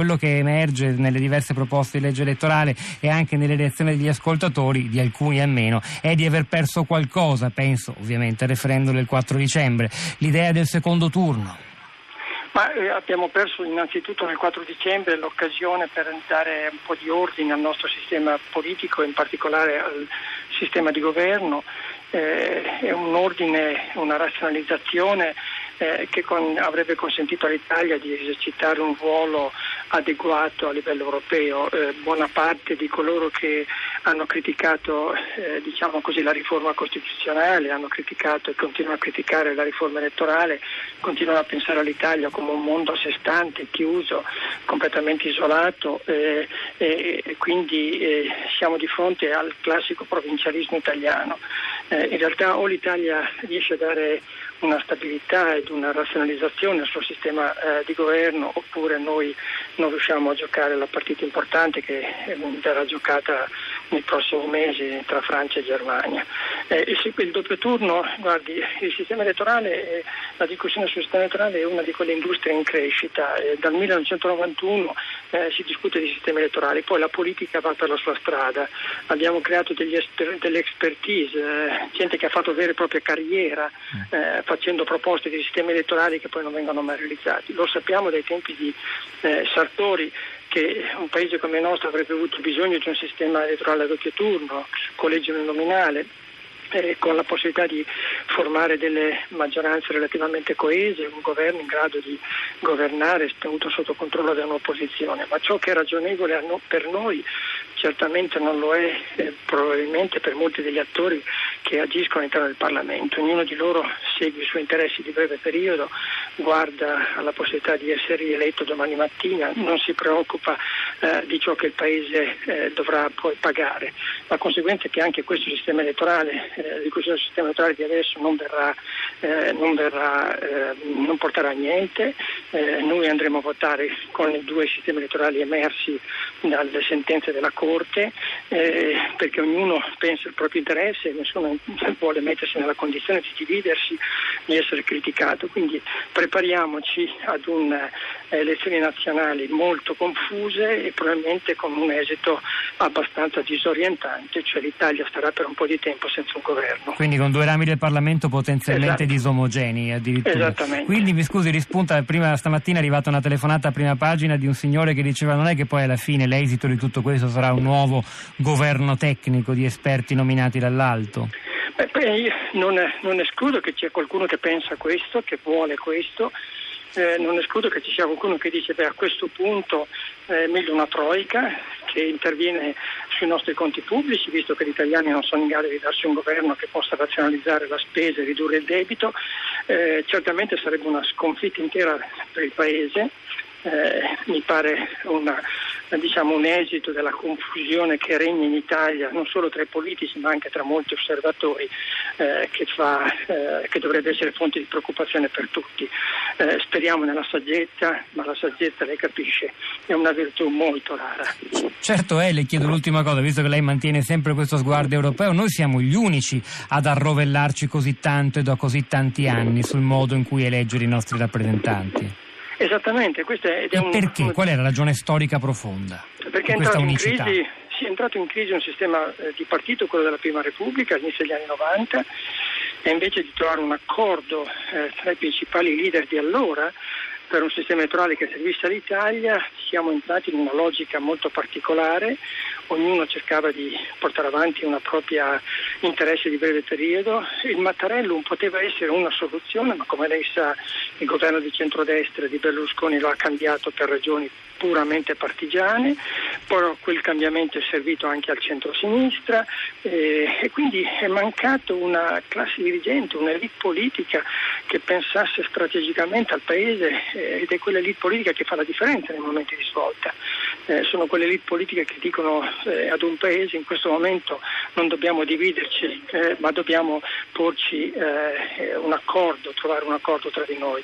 Quello che emerge nelle diverse proposte di legge elettorale e anche nelle reazioni degli ascoltatori, di alcuni almeno, è di aver perso qualcosa, penso ovviamente al referendum del 4 dicembre, l'idea del secondo turno. Ma eh, abbiamo perso innanzitutto nel 4 dicembre l'occasione per dare un po' di ordine al nostro sistema politico, in particolare al sistema di governo, eh, è un ordine, una razionalizzazione eh, che con, avrebbe consentito all'Italia di esercitare un ruolo adeguato a livello europeo. Eh, buona parte di coloro che hanno criticato eh, diciamo così, la riforma costituzionale, hanno criticato e continuano a criticare la riforma elettorale, continuano a pensare all'Italia come un mondo a sé stante, chiuso, completamente isolato eh, e quindi eh, siamo di fronte al classico provincialismo italiano. Eh, in realtà o l'Italia riesce a dare una stabilità ed una razionalizzazione al suo sistema eh, di governo oppure noi non riusciamo a giocare la partita importante che eh, verrà giocata nei prossimi mesi tra Francia e Germania. Eh, il, doppio turno, guardi, il sistema elettorale, eh, la discussione sul sistema elettorale è una di quelle industrie in crescita. Eh, dal 1991 eh, si discute di sistemi elettorali, poi la politica va per la sua strada. Abbiamo creato esper- delle expertise, eh, gente che ha fatto vera e propria carriera mm. facendo proposte di sistemi elettorali che poi non vengono mai realizzati. Lo sappiamo dai tempi di Sartori che un paese come il nostro avrebbe avuto bisogno di un sistema elettorale a doppio turno, collegio nominale, eh, con la possibilità di formare delle maggioranze relativamente coese, un governo in grado di governare tenuto sotto controllo da un'opposizione, ma ciò che è ragionevole per noi certamente non lo è eh, probabilmente per molti degli attori che agiscono all'interno del Parlamento. Ognuno di loro segue i suoi interessi di breve periodo, guarda alla possibilità di essere rieletto domani mattina, non si preoccupa eh, di ciò che il Paese eh, dovrà poi pagare. La conseguenza è che anche questo sistema elettorale, eh, questo sistema elettorale di adesso non, verrà, eh, non, verrà, eh, non porterà a niente. noi andremo a votare con i due sistemi elettorali emersi dalle sentenze della Corte eh, perché ognuno pensa il proprio interesse e nessuno vuole mettersi nella condizione di dividersi, di essere criticato. Quindi prepariamoci ad un, eh, elezioni nazionali molto confuse probabilmente con un esito abbastanza disorientante, cioè l'Italia starà per un po' di tempo senza un governo. Quindi con due rami del Parlamento potenzialmente esatto. disomogenei addirittura. Esattamente. Quindi mi scusi, rispunta, prima stamattina è arrivata una telefonata a prima pagina di un signore che diceva non è che poi alla fine l'esito di tutto questo sarà un nuovo governo tecnico di esperti nominati dall'alto? Beh, non, non escludo che c'è qualcuno che pensa questo, che vuole questo. Eh, non escludo che ci sia qualcuno che dice che a questo punto è meglio una troica che interviene sui nostri conti pubblici, visto che gli italiani non sono in grado di darsi un governo che possa razionalizzare la spesa e ridurre il debito. Eh, certamente sarebbe una sconfitta intera per il Paese eh, mi pare una, diciamo, un esito della confusione che regna in Italia non solo tra i politici ma anche tra molti osservatori eh, che, fa, eh, che, dovrebbe essere fonte di preoccupazione per tutti. Eh, speriamo nella saggezza, ma la saggezza lei capisce è una virtù molto rara. Certo è, le chiedo l'ultima cosa, visto che lei mantiene sempre questo sguardo europeo, noi siamo gli unici ad arrovellarci così tanto e da così tanti anni sul modo in cui eleggere i nostri rappresentanti. Esattamente, questo è, è un, perché? Qual è la ragione storica profonda? Perché è entrato, crisi, sì, è entrato, in crisi, un sistema eh, di partito, quello della Prima Repubblica, all'inizio degli anni 90, e invece di trovare un accordo eh, tra i principali leader di allora per un sistema elettorale che servisse all'Italia, siamo entrati in una logica molto particolare, ognuno cercava di portare avanti una propria interesse di breve periodo. Il Mattarellum poteva essere una soluzione, ma come lei sa il governo di centrodestra di Berlusconi lo ha cambiato per ragioni puramente partigiane, poi quel cambiamento è servito anche al centro-sinistra eh, e quindi è mancato una classe dirigente, un'elite politica che pensasse strategicamente al Paese eh, ed è quella elite politica che fa la differenza nei momenti di svolta. Eh, sono quelle elite politiche che dicono eh, ad un Paese in questo momento non dobbiamo dividerci, eh, ma dobbiamo porci eh, un accordo, trovare un accordo tra di noi.